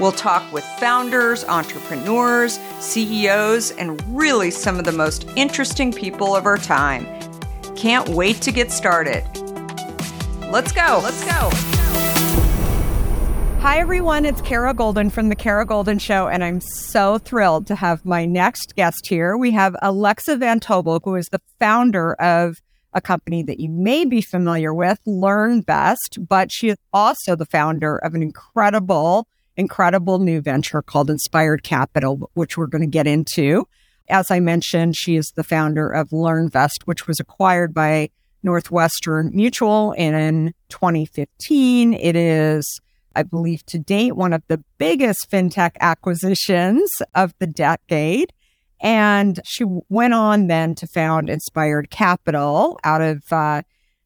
We'll talk with founders, entrepreneurs, CEOs, and really some of the most interesting people of our time. Can't wait to get started. Let's go. Let's go. Hi, everyone. It's Kara Goldin from The Kara Goldin Show, and I'm so thrilled to have my next guest here. We have Alexa von Tobel, who is the founder of a company that you may be familiar with, LearnVest, but she is also the founder of an incredible incredible new venture called Inspired Capital, which we're going to get into. As I mentioned, she is the founder of LearnVest, which was acquired by Northwestern Mutual in 2015. It is, I believe, to date, one of the biggest fintech acquisitions of the decade. And she went on then to found Inspired Capital out of uh,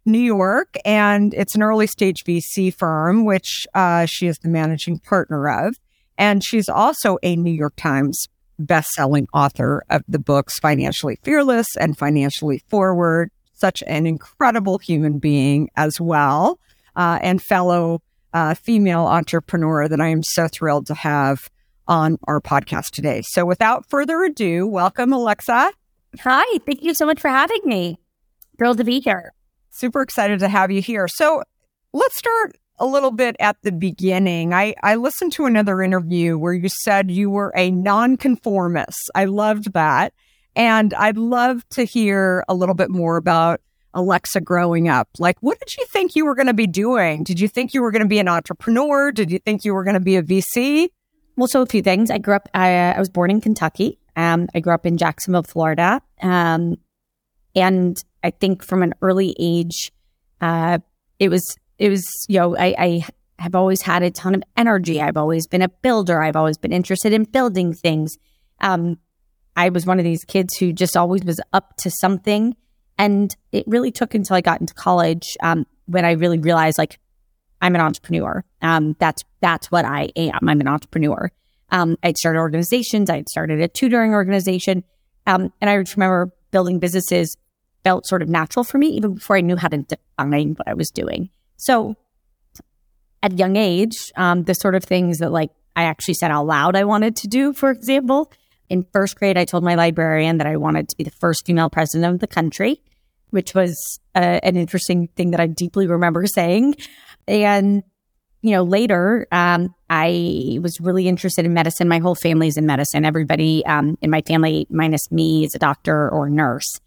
New York, and it's an early stage VC firm, which uh, she is the managing partner of. And she's also a New York Times best-selling author of the books Financially Fearless and Financially Forward. Such an incredible human being as well, uh, and fellow uh, female entrepreneur that I am so thrilled to have on our podcast today. So, without further ado, welcome, Alexa. Hi, thank you so much for having me. Thrilled to be here. Super excited to have you here. So let's start a little bit at the beginning. I, I listened to another interview where you said you were a nonconformist. I loved that. And I'd love to hear a little bit more about Alexa growing up. Like, what did you think you were going to be doing? Did you think you were going to be an entrepreneur? Did you think you were going to be a VC? Well, so a few things. I grew up, I, uh, I was born in Kentucky. Um, I grew up in Jacksonville, Florida. Um, and I think from an early age, uh, it was, it was, you know, I, I have always had a ton of energy. I've always been a builder. I've always been interested in building things. Um, I was one of these kids who just always was up to something. And it really took until I got into college, um, when I really realized like I'm an entrepreneur. Um, that's, that's what I am. I'm an entrepreneur. Um, I'd started organizations. I'd started a tutoring organization. Um, and I remember building businesses felt sort of natural for me even before I knew how to define what I was doing. So at a young age, um, the sort of things that like I actually said out loud I wanted to do, for example, in first grade, I told my librarian that I wanted to be the first female president of the country, which was uh, an interesting thing that I deeply remember saying. And, you know, later, um, I was really interested in medicine. My whole family's in medicine. Everybody um, in my family, minus me, is a doctor or nurse.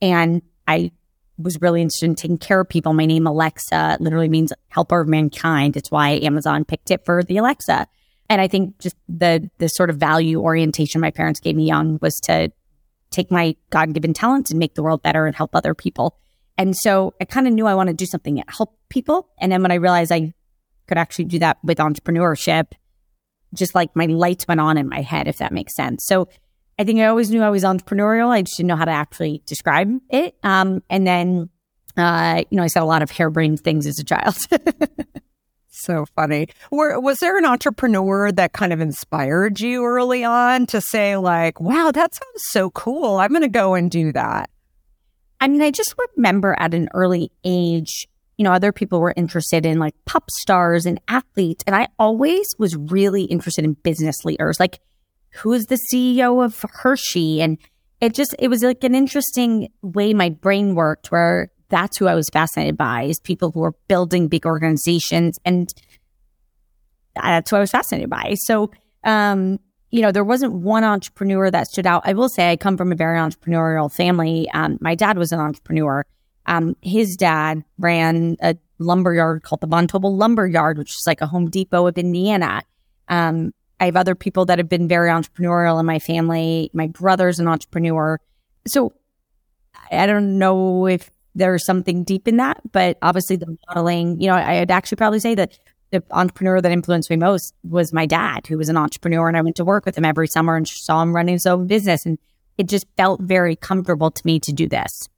And I was really interested in taking care of people. My name, Alexa, literally means helper of mankind. It's why Amazon picked it for the Alexa. And I think just the the sort of value orientation my parents gave me young was to take my God given talents and make the world better and help other people. And so I kind of knew I wanted to do something that helped people. And then when I realized I could actually do that with entrepreneurship, just like my lights went on in my head, if that makes sense. So I think I always knew I was entrepreneurial. I just didn't know how to actually describe it. Um, and then, uh, you know, I said a lot of harebrained things as a child. so funny. Were, was there an entrepreneur that kind of inspired you early on to say, like, wow, that sounds so cool. I'm going to go and do that? I mean, I just remember at an early age, you know, other people were interested in like pop stars and athletes. And I always was really interested in business leaders. Like, who is the CEO of Hershey? And it just, it was like an interesting way my brain worked where that's who I was fascinated by is people who are building big organizations. And that's who I was fascinated by. So, um, you know, there wasn't one entrepreneur that stood out. I will say I come from a very entrepreneurial family. Um, my dad was an entrepreneur. Um, his dad ran a lumber yard called the Von Tobel Lumber Yard, which is like a Home Depot of Indiana. Um, I have other people that have been very entrepreneurial in my family. My brother's an entrepreneur. So I don't know if there's something deep in that, but obviously the modeling, you know, I'd actually probably say that the entrepreneur that influenced me most was my dad, who was an entrepreneur. And I went to work with him every summer and saw him running his own business. And it just felt very comfortable to me to do this.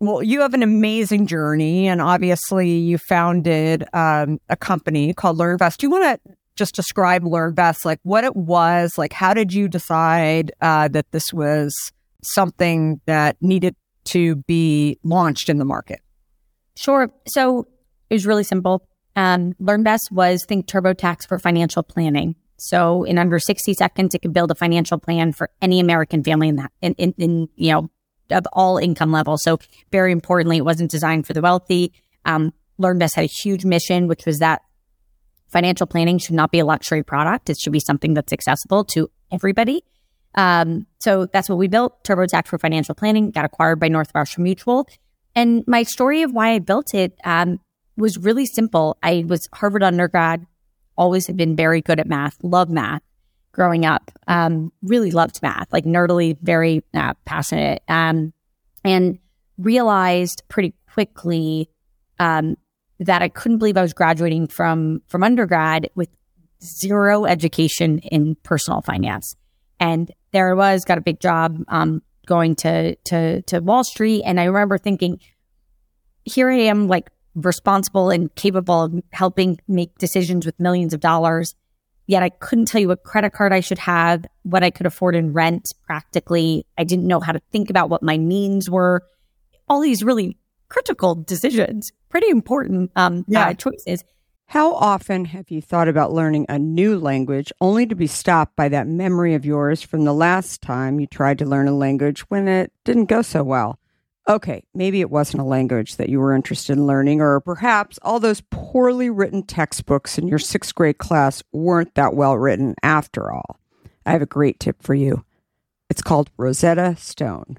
Well, you have an amazing journey, and obviously, you founded um, a company called LearnVest. Do you want to just describe LearnVest, like what it was? Like, how did you decide uh, that this was something that needed to be launched in the market? Sure. So it was really simple. Um, LearnVest was think TurboTax for financial planning. So in under 60 seconds, it could build a financial plan for any American family in that, in, in, in you know, of all income levels. So very importantly, it wasn't designed for the wealthy. Um, LearnVest had a huge mission, which was that financial planning should not be a luxury product. It should be something that's accessible to everybody. Um, so that's what we built, TurboTax for financial planning, got acquired by Northwestern Mutual. And my story of why I built it um, was really simple. I was Harvard undergrad, always had been very good at math, love math growing up, um, really loved math, like nerdily, very uh, passionate, um, and realized pretty quickly um, that I couldn't believe I was graduating from from undergrad with zero education in personal finance. And there I was, got a big job um, going to to to Wall Street, and I remember thinking, here I am, like responsible and capable of helping make decisions with millions of dollars. Yet I couldn't tell you what credit card I should have, what I could afford in rent practically. I didn't know how to think about what my means were. All these really critical decisions, pretty important um, uh, yeah. uh, choices. How often have you thought about learning a new language only to be stopped by that memory of yours from the last time you tried to learn a language when it didn't go so well? Okay, maybe it wasn't a language that you were interested in learning, or perhaps all those poorly written textbooks in your sixth grade class weren't that well written after all. I have a great tip for you. It's called Rosetta Stone.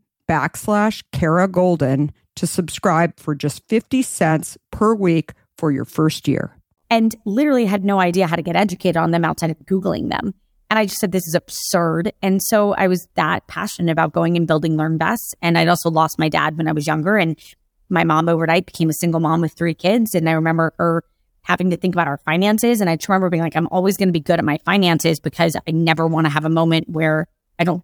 backslash Kara Goldin to subscribe for just 50 cents per week for your first year. And literally had no idea how to get educated on them outside of Googling them. And I just said, this is absurd. And so I was that passionate about going and building LearnVest. And I'd also lost my dad when I was younger. And my mom overnight became a single mom with three kids. And I remember her having to think about our finances. And I just remember being like, I'm always going to be good at my finances because I never want to have a moment where I don't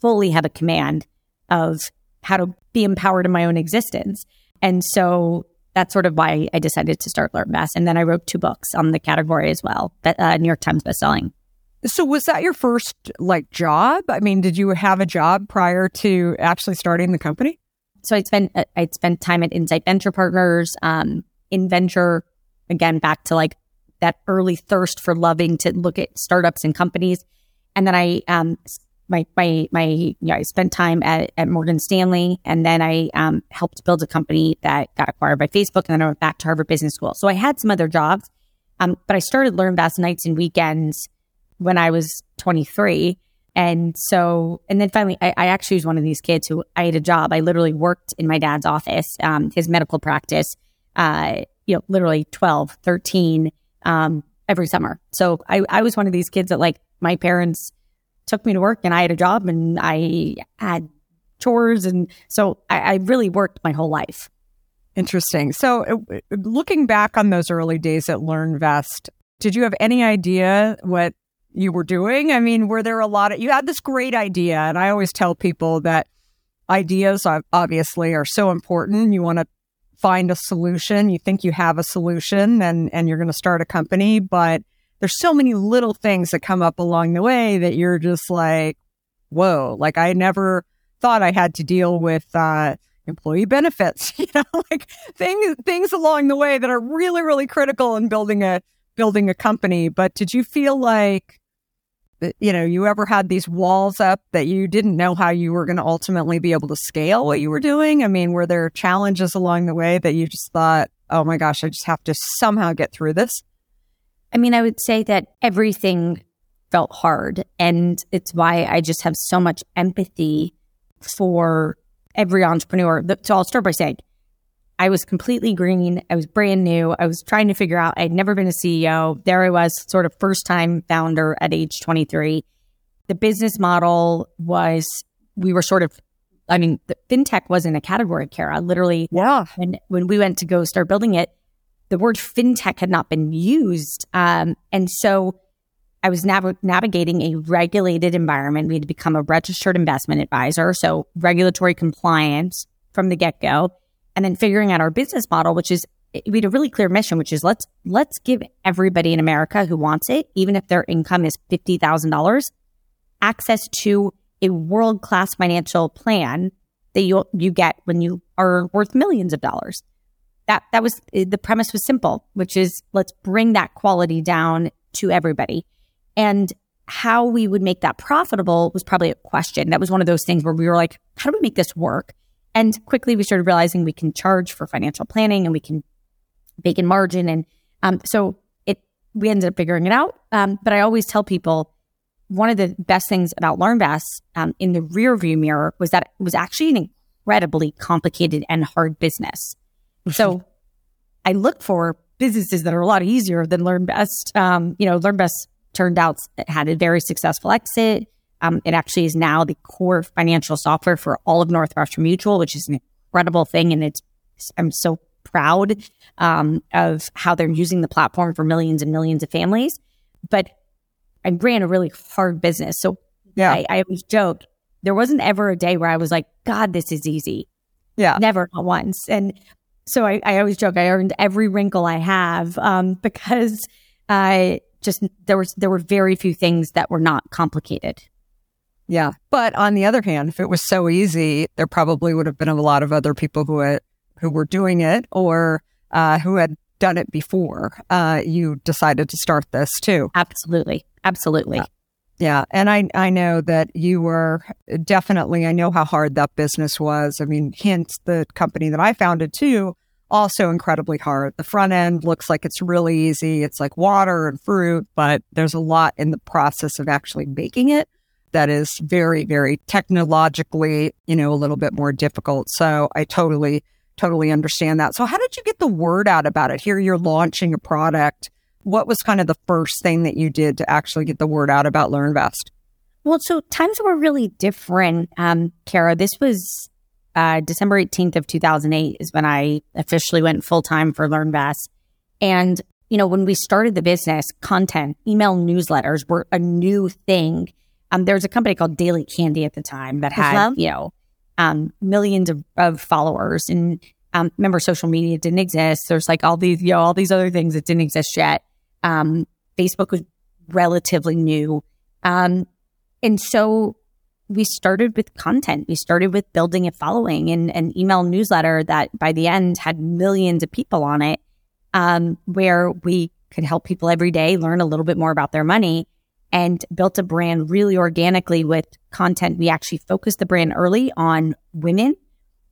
fully have a command of how to be empowered in my own existence. And so that's sort of why I decided to start LearnVest. And then I wrote two books on the category as well, that uh, New York Times bestselling. So was that your first like job? I mean, did you have a job prior to actually starting the company? So I spent uh, I spent time at Insight Venture Partners, um, in venture again back to like that early thirst for loving to look at startups and companies, and then I um, my my my you know, I spent time at, at Morgan Stanley and then I um, helped build a company that got acquired by Facebook and then I went back to Harvard Business School. So I had some other jobs. Um, but I started LearnVest nights and weekends when I was 23. And so, and then finally, I, I, actually was one of these kids who I had a job. I literally worked in my dad's office, um, his medical practice, uh, you know, literally 12, 13, um, every summer. So I, I was one of these kids that like my parents took me to work and I had a job and I had chores. And so I, I really worked my whole life. Interesting. So, uh, looking back on those early days at LearnVest, did you have any idea what you were doing? I mean, were there a lot of, you had this great idea. And I always tell people that ideas obviously are so important. You want to find a solution. You think you have a solution and, and you're going to start a company, but there's so many little things that come up along the way that you're just like, whoa, like I never thought I had to deal with, uh, employee benefits, you know, like things things along the way that are really really critical in building a building a company. But did you feel like you know, you ever had these walls up that you didn't know how you were going to ultimately be able to scale what you were doing? I mean, were there challenges along the way that you just thought, "Oh my gosh, I just have to somehow get through this?" I mean, I would say that everything felt hard and it's why I just have so much empathy for every entrepreneur. So I'll start by saying I was completely green. I was brand new. I was trying to figure out, I'd never been a CEO. There I was, sort of first time founder at age 23. The business model was, we were sort of, I mean, fintech wasn't a category, Kara. Literally, yeah. When, when we went to go start building it, the word fintech had not been used. Um, and so I was nav- navigating a regulated environment. We had become a registered investment advisor. So regulatory compliance from the get go. And then figuring out our business model, which is we had a really clear mission, which is let's let's give everybody in America who wants it, even if their income is fifty thousand dollars, access to a world class financial plan that you you get when you are worth millions of dollars. That that was the premise was simple, which is let's bring that quality down to everybody. And how we would make that profitable was probably a question. That was one of those things where we were like, how do we make this work? And quickly we started realizing we can charge for financial planning and we can bake in margin. And um, so it we ended up figuring it out. Um, but I always tell people one of the best things about LearnVest um, in the rear view mirror was that it was actually an incredibly complicated and hard business. So I look for businesses that are a lot easier than LearnVest. Um, you know, LearnVest turned out it had a very successful exit. Um, it actually is now the core financial software for all of Northwestern Mutual, which is an incredible thing. And it's, I'm so proud um, of how they're using the platform for millions and millions of families. But I ran a really hard business. So yeah, I, I always joke there wasn't ever a day where I was like, God, this is easy. Yeah. Never, not once. And so I, I always joke I earned every wrinkle I have um, because I just there was there were very few things that were not complicated. Yeah. But on the other hand, if it was so easy, there probably would have been a lot of other people who had, who were doing it or uh, who had done it before. Uh, you decided to start this too. Absolutely. Absolutely. Yeah. Yeah. And I, I know that you were definitely, I know how hard that business was. I mean, hence the company that I founded too also incredibly hard. The front end looks like it's really easy. It's like water and fruit, but there's a lot in the process of actually making it that is very, very technologically, you know, a little bit more difficult. So I totally, totally understand that. So how did you get the word out about it? Here you're launching a product. What was kind of the first thing that you did to actually get the word out about LearnVest? Well, so times were really different, um, Kara. This was uh, December 18th of 2008 is when I officially went full time for LearnVest. And, you know, when we started the business, content, email newsletters were a new thing. Um, there was a company called Daily Candy at the time that had, uh-huh. you know, um, millions of, of followers. And um, remember, social media didn't exist. There's like all these, you know, all these other things that didn't exist yet. Um, Facebook was relatively new. Um, and so we started with content. We started with building a following and an email newsletter that by the end had millions of people on it, um, where we could help people every day learn a little bit more about their money. and built a brand really organically with content. We actually focused the brand early on women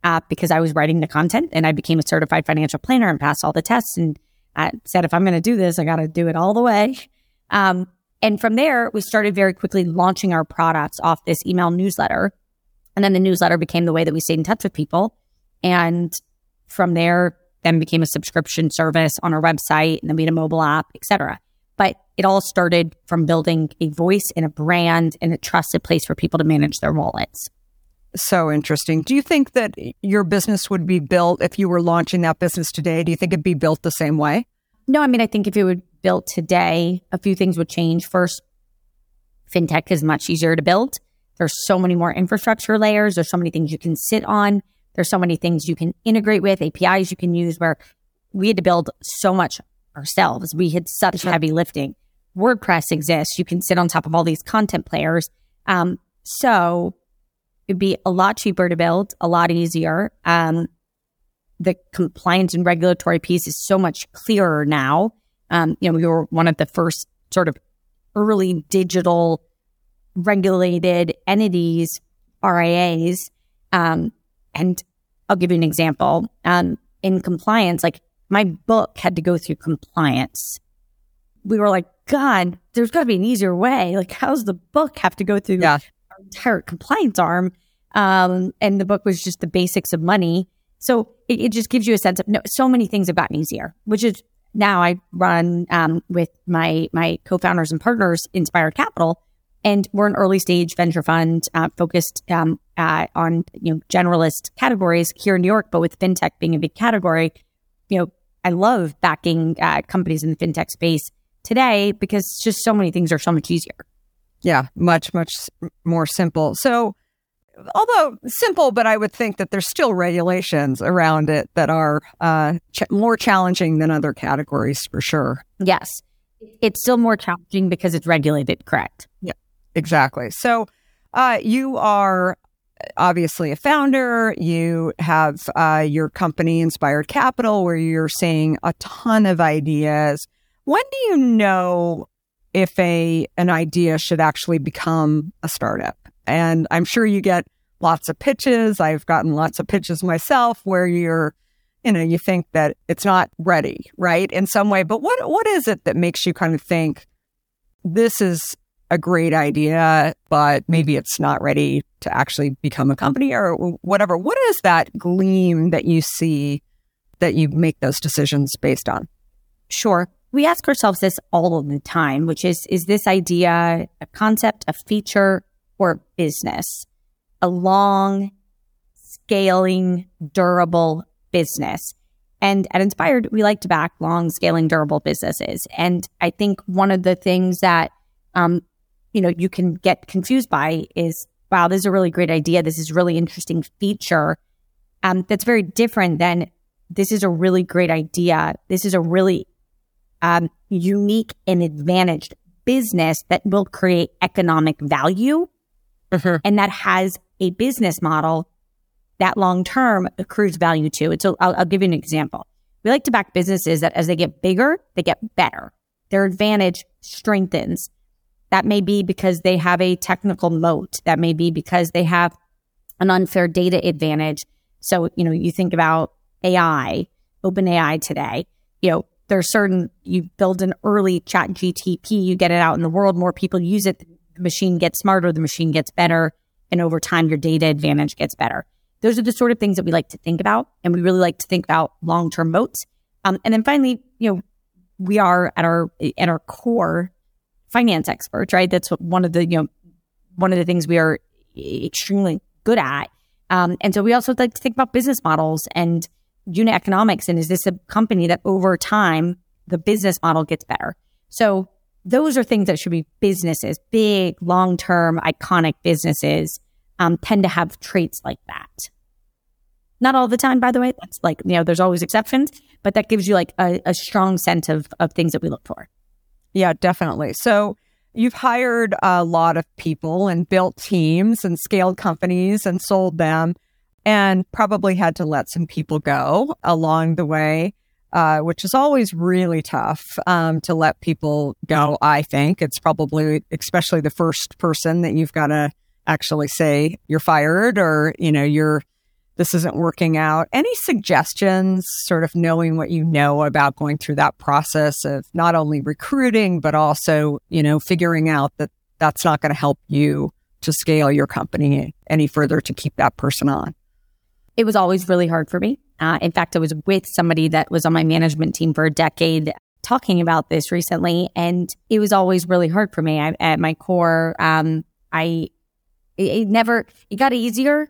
uh, because I was writing the content and I became a certified financial planner and passed all the tests. And I said, if I'm going to do this, I got to do it all the way. Um, and from there, we started very quickly launching our products off this email newsletter. And then the newsletter became the way that we stayed in touch with people. And from there, then became a subscription service on our website, and then we had a mobile app, etc. But it all started from building a voice and a brand and a trusted place for people to manage their wallets. So interesting. Do you think that your business would be built if you were launching that business today? Do you think it'd be built the same way? No, I mean, I think if it would built today, a few things would change. First, fintech is much easier to build. There's so many more infrastructure layers. There's so many things you can sit on. There's so many things you can integrate with, APIs you can use where we had to build so much ourselves. We had such heavy lifting. WordPress exists. You can sit on top of all these content players. Um, so it'd be a lot cheaper to build, a lot easier. Um, the compliance and regulatory piece is so much clearer now. Um, you know, we were one of the first sort of early digital regulated entities, RIAs. Um, and I'll give you an example. Um, in compliance, like my book had to go through compliance. We were like, God, there's got to be an easier way. Like, how's the book have to go through yeah. Entire compliance arm? Um, and the book was just the basics of money. So it, it, just gives you a sense of no, so many things have gotten easier, which is now I run um, with my my co-founders and partners, Inspired Capital, and we're an early stage venture fund uh, focused um, uh, on you know generalist categories here in New York, but with fintech being a big category, you know I love backing uh, companies in the fintech space today because just so many things are so much easier. Yeah, much much more simple. So although simple, but I would think that there's still regulations around it that are uh, ch- more challenging than other categories for sure. Yes, it's still more challenging because it's regulated. Correct. Yeah. Exactly. So uh, you are obviously a founder. You have uh, your company, Inspired Capital, where you're seeing a ton of ideas. When do you know if a an idea should actually become a startup? And I'm sure you get lots of pitches. I've gotten lots of pitches myself where you're, you know, you think that it's not ready, right? In some way. But what what is it that makes you kind of think this is a great idea, but maybe it's not ready to actually become a company or whatever. What is that gleam that you see that you make those decisions based on? Sure. We ask ourselves this all of the time, which is, is this idea a concept, a feature, or business? A long, scaling, durable business. And at Inspired, we like to back long, scaling, durable businesses. And I think one of the things that um, you know, you can get confused by is, wow, this is a really great idea. This is a really interesting feature. Um, that's very different than this is a really great idea. This is a really um, unique and advantaged business that will create economic value mm-hmm. and that has a business model that long term accrues value to. And so I'll, I'll give you an example. We like to back businesses that as they get bigger, they get better. Their advantage strengthens. That may be because they have a technical moat. That may be because they have an unfair data advantage. So, you know, you think about AI, open AI today, you know, there's certain, you build an early chat GTP, you get it out in the world, more people use it, the machine gets smarter, the machine gets better. And over time, your data advantage gets better. Those are the sort of things that we like to think about. And we really like to think about long term moats. Um, and then finally, you know, we are at our, at our core finance experts, right? That's one of the, you know, one of the things we are extremely good at. Um, and so we also like to think about business models and unit economics. And is this a company that over time, the business model gets better? So those are things that should be businesses, big, long term, iconic businesses um, tend to have traits like that. Not all the time, by the way. That's like, you know, there's always exceptions, but that gives you like a, a strong sense of, of things that we look for. Yeah, definitely. So you've hired a lot of people and built teams and scaled companies and sold them and probably had to let some people go along the way. uh, which is always really tough um, to let people go. I think it's probably, especially the first person that you've got to actually say you're fired or, you know, you're, this isn't working out. Any suggestions, sort of knowing what you know about going through that process of not only recruiting, but also, you know, figuring out that that's not going to help you to scale your company any further to keep that person on? It was always really hard for me. Uh, in fact, I was with somebody that was on my management team for a decade talking about this recently, and it was always really hard for me. I, at my core, um, I it, it never it got easier,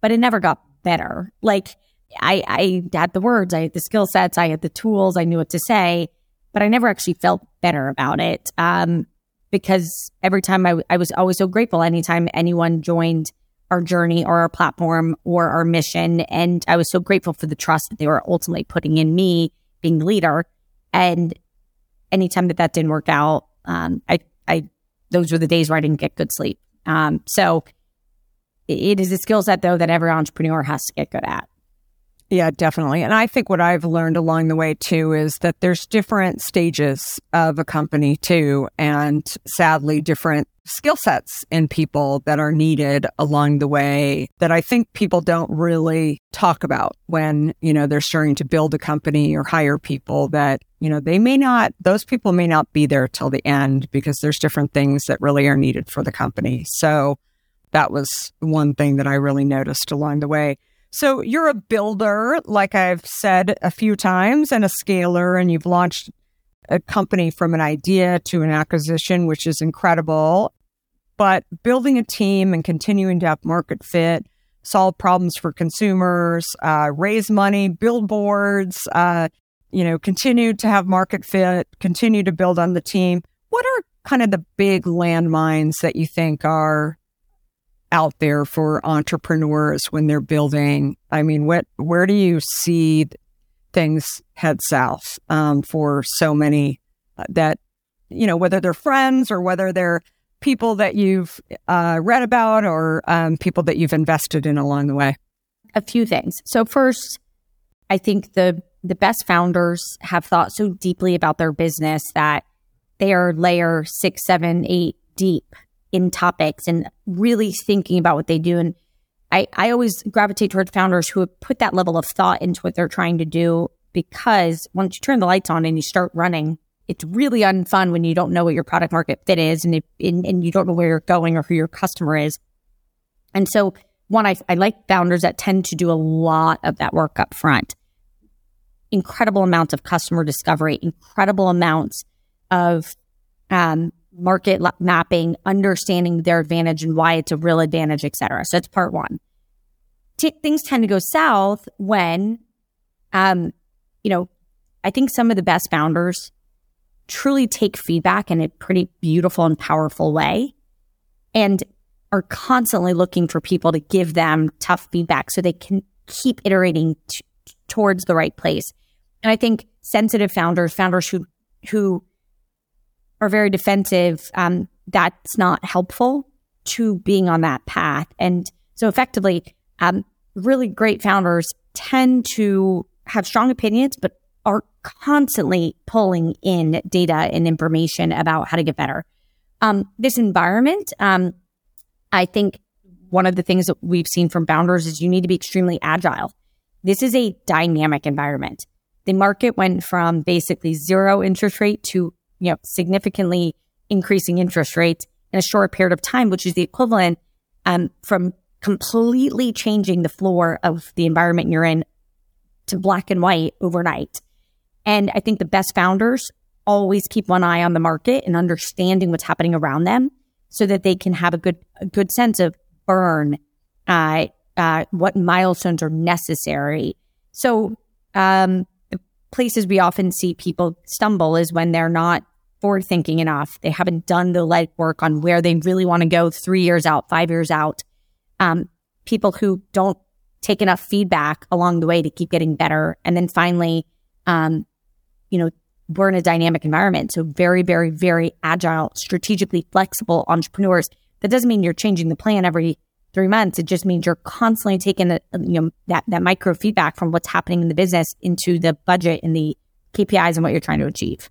but it never got better. Like I, I had the words, I had the skill sets, I had the tools, I knew what to say, but I never actually felt better about it. Um, because every time I, I was always so grateful anytime anyone joined our journey or our platform or our mission. And I was so grateful for the trust that they were ultimately putting in me being the leader. And anytime that that didn't work out, um, I, I, those were the days where I didn't get good sleep. Um, so it is a skill set though that every entrepreneur has to get good at. Yeah, definitely. And I think what I've learned along the way too is that there's different stages of a company too, and sadly, different skill sets in people that are needed along the way that I think people don't really talk about when, you know, they're starting to build a company or hire people that, you know, they may not, those people may not be there till the end because there's different things that really are needed for the company. So that was one thing that I really noticed along the way. So you're a builder, like I've said a few times, and a scaler, and you've launched a company from an idea to an acquisition, which is incredible. But building a team and continuing to have market fit, solve problems for consumers, uh, raise money, billboards, uh, you know, continue to have market fit, continue to build on the team. What are kind of the big landmines that you think are out there for entrepreneurs when they're building? I mean, what where do you see things head south um, for so many uh, that you know whether they're friends or whether they're people that you've uh, read about or um, people that you've invested in along the way? A few things. So first, I think the the best founders have thought so deeply about their business that they are layer six, seven, eight deep in topics and really thinking about what they do. And I, I always gravitate towards founders who have put that level of thought into what they're trying to do because once you turn the lights on and you start running, it's really unfun when you don't know what your product market fit is and, it, and, and you don't know where you're going or who your customer is. And so one, I, I like founders that tend to do a lot of that work up front. Incredible amounts of customer discovery, incredible amounts of um, market mapping, understanding their advantage and why it's a real advantage, et cetera. So that's part one. T- things tend to go south when, um, you know, I think some of the best founders truly take feedback in a pretty beautiful and powerful way and are constantly looking for people to give them tough feedback so they can keep iterating t- towards the right place. And I think sensitive founders, founders who, who are very defensive, um, that's not helpful to being on that path. And so effectively, um, really great founders tend to have strong opinions, but are constantly pulling in data and information about how to get better. Um, this environment, um, I think one of the things that we've seen from founders is you need to be extremely agile. This is a dynamic environment. The market went from basically zero interest rate to you know, significantly increasing interest rates in a short period of time, which is the equivalent um, from completely changing the floor of the environment you're in to black and white overnight. And I think the best founders always keep one eye on the market and understanding what's happening around them so that they can have a good, a good sense of burn, uh, uh, what milestones are necessary. So, um, places we often see people stumble is when they're not forward thinking enough. They haven't done the legwork on where they really want to go three years out, five years out. Um, people who don't take enough feedback along the way to keep getting better. And then finally, um, you know, we're in a dynamic environment. So very, very, very agile, strategically flexible entrepreneurs. That doesn't mean you're changing the plan every three months. It just means you're constantly taking the, you know, that, that micro feedback from what's happening in the business into the budget and the KPIs and what you're trying to achieve.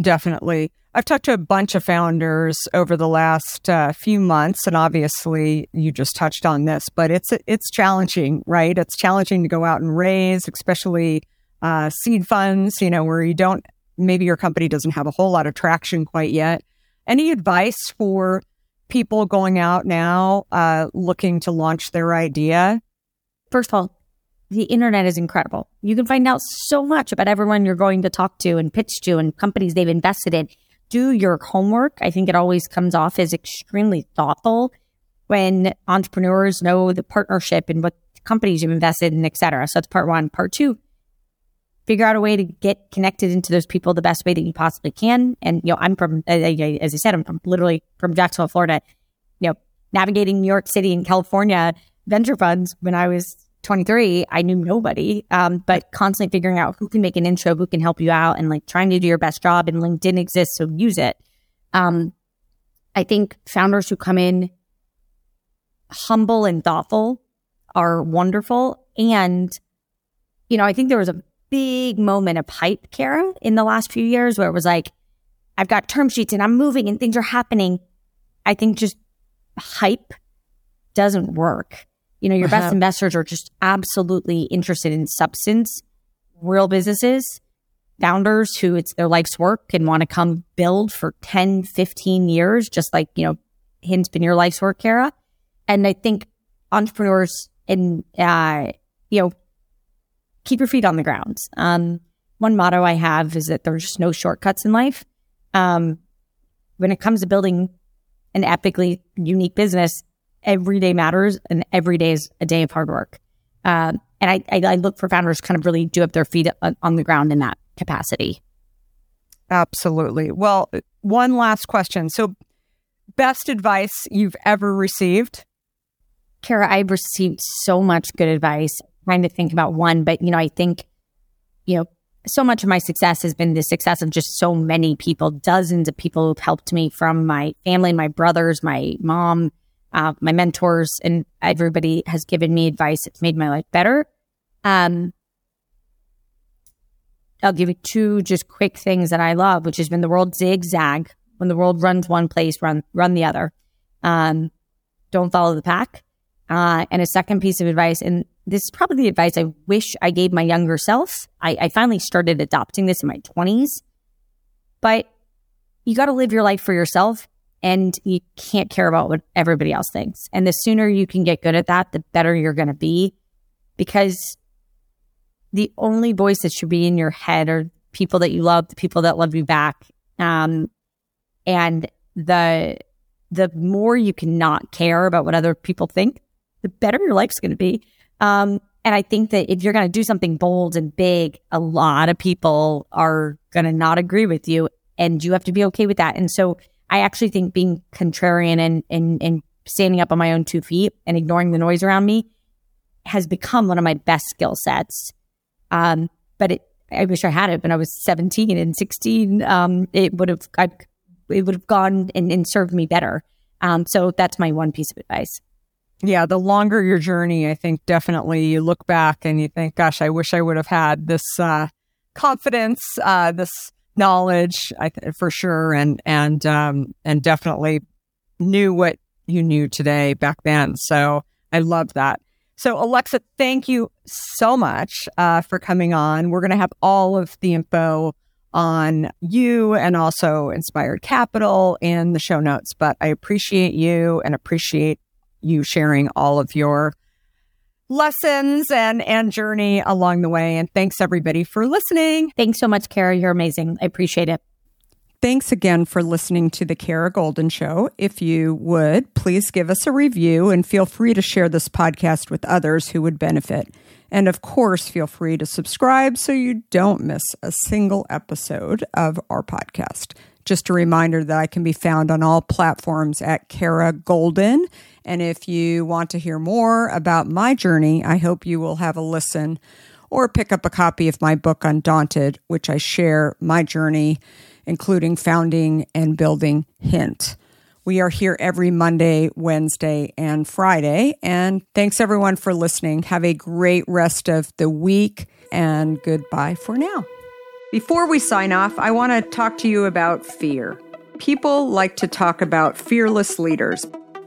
Definitely. I've talked to a bunch of founders over the last uh, few months, and obviously you just touched on this, but it's it's challenging, right? It's challenging to go out and raise, especially uh, seed funds. You know, where you don't maybe your company doesn't have a whole lot of traction quite yet. Any advice for people going out now uh, looking to launch their idea? First of all, the internet is incredible. You can find out so much about everyone you're going to talk to and pitch to and companies they've invested in. Do your homework. I think it always comes off as extremely thoughtful when entrepreneurs know the partnership and what companies you've invested in, et cetera. So that's part one. Part two, figure out a way to get connected into those people the best way that you possibly can. And, you know, I'm from, as I said, I'm from literally from Jacksonville, Florida, you know, navigating New York City and California venture funds when I was 23, I knew nobody, um, but constantly figuring out who can make an intro, who can help you out, and like trying to do your best job. And LinkedIn exists, so use it. Um, I think founders who come in humble and thoughtful are wonderful. And, you know, I think there was a big moment of hype, Kara, in the last few years where it was like, I've got term sheets and I'm moving and things are happening. I think just hype doesn't work. You know, your uh-huh. best investors are just absolutely interested in substance, real businesses, founders who it's their life's work and want to come build for 10, 15 years, just like, you know, Hint's been your life's work, Kara. And I think entrepreneurs and, uh, you know, keep your feet on the ground. Um, one motto I have is that there's just no shortcuts in life. Um, when it comes to building an epically unique business, every day matters and every day is a day of hard work. Um, and I, I, I, look for founders kind of really do up their feet on, on the ground in that capacity. Absolutely. Well, one last question. So, best advice you've ever received? Kara, I've received so much good advice trying to think about one, but you know, I think, you know, so much of my success has been the success of just so many people, dozens of people who've helped me from my family, my brothers, my mom, uh, my mentors, and everybody has given me advice. It's made my life better. Um, I'll give you two just quick things that I love, which has been the world zigzag. When the world runs one place, run run the other. Um, don't follow the pack. Uh, and a second piece of advice, and this is probably the advice I wish I gave my younger self. I, I finally started adopting this in my 20s, but you got to live your life for yourself and you can't care about what everybody else thinks. And the sooner you can get good at that, the better you're going to be because the only voice that should be in your head are people that you love, the people that love you back. Um, and the, the more you can not care about what other people think, the better your life's going to be. Um, and I think that if you're going to do something bold and big, a lot of people are going to not agree with you and you have to be okay with that. And so I actually think being contrarian and, and, and standing up on my own two feet and ignoring the noise around me has become one of my best skill sets. Um, but it, I wish I had it when I was 17 and 16. Um, it would have, I, it would have gone and, and served me better. Um, so that's my one piece of advice yeah, the longer your journey, I think definitely you look back and you think, gosh, I wish I would have had this uh, confidence, uh, this knowledge, I for sure, and and um, and definitely knew what you knew today back then. So I love that. So Alexa, thank you so much uh, for coming on. We're going to have all of the info on you and also Inspired Capital in the show notes. But I appreciate you and appreciate you sharing all of your lessons and and journey along the way. And thanks everybody for listening. Thanks so much, Kara. You're amazing. I appreciate it. Thanks again for listening to the Kara Goldin Show. If you would, please give us a review and feel free to share this podcast with others who would benefit. And of course, feel free to subscribe so you don't miss a single episode of our podcast. Just a reminder that I can be found on all platforms at Kara Goldin. And if you want to hear more about my journey, I hope you will have a listen or pick up a copy of my book, Undaunted, which I share my journey, including founding and building Hint. We are here every Monday, Wednesday, and Friday. And thanks everyone for listening. Have a great rest of the week and goodbye for now. Before we sign off, I want to talk to you about fear. People like to talk about fearless leaders,